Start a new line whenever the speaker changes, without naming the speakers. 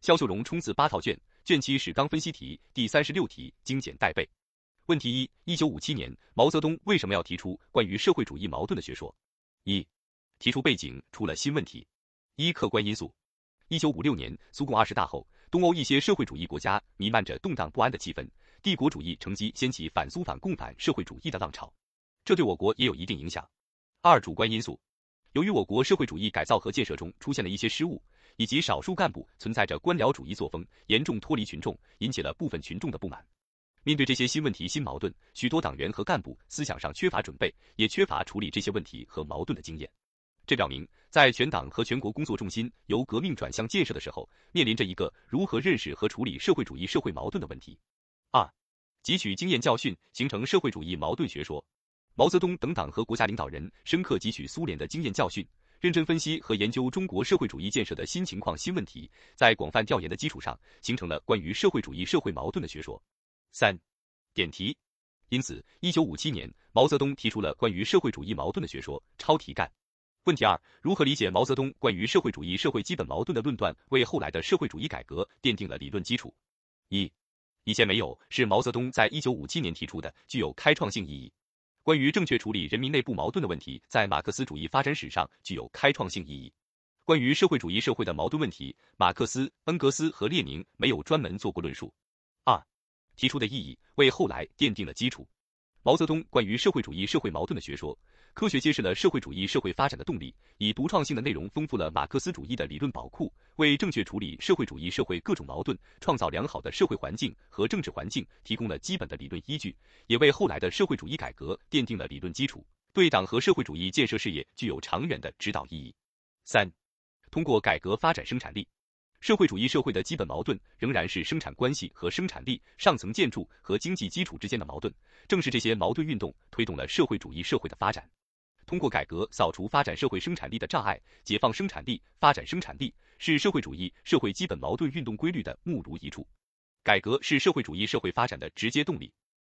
肖秀荣冲刺八套卷，卷七史纲分析题第三十六题精简带背。问题一：一九五七年，毛泽东为什么要提出关于社会主义矛盾的学说？一、提出背景出了新问题。一、客观因素。一九五六年，苏共二十大后，东欧一些社会主义国家弥漫着动荡不安的气氛，帝国主义乘机掀起反苏反共反社会主义的浪潮，这对我国也有一定影响。二、主观因素。由于我国社会主义改造和建设中出现了一些失误，以及少数干部存在着官僚主义作风，严重脱离群众，引起了部分群众的不满。面对这些新问题、新矛盾，许多党员和干部思想上缺乏准备，也缺乏处理这些问题和矛盾的经验。这表明，在全党和全国工作重心由革命转向建设的时候，面临着一个如何认识和处理社会主义社会矛盾的问题。二、汲取经验教训，形成社会主义矛盾学说。毛泽东等党和国家领导人深刻汲取苏联的经验教训，认真分析和研究中国社会主义建设的新情况、新问题，在广泛调研的基础上，形成了关于社会主义社会矛盾的学说。三、点题。因此，一九五七年，毛泽东提出了关于社会主义矛盾的学说。抄题干。问题二：如何理解毛泽东关于社会主义社会基本矛盾的论断，为后来的社会主义改革奠定了理论基础？一、以前没有，是毛泽东在一九五七年提出的，具有开创性意义。关于正确处理人民内部矛盾的问题，在马克思主义发展史上具有开创性意义。关于社会主义社会的矛盾问题，马克思、恩格斯和列宁没有专门做过论述。二。提出的意义为后来奠定了基础。毛泽东关于社会主义社会矛盾的学说，科学揭示了社会主义社会发展的动力，以独创性的内容丰富了马克思主义的理论宝库，为正确处理社会主义社会各种矛盾，创造良好的社会环境和政治环境提供了基本的理论依据，也为后来的社会主义改革奠定了理论基础，对党和社会主义建设事业具有长远的指导意义。三，通过改革发展生产力。社会主义社会的基本矛盾仍然是生产关系和生产力、上层建筑和经济基础之间的矛盾。正是这些矛盾运动推动了社会主义社会的发展。通过改革扫除发展社会生产力的障碍，解放生产力、发展生产力，是社会主义社会基本矛盾运动规律的目如一处。改革是社会主义社会发展的直接动力。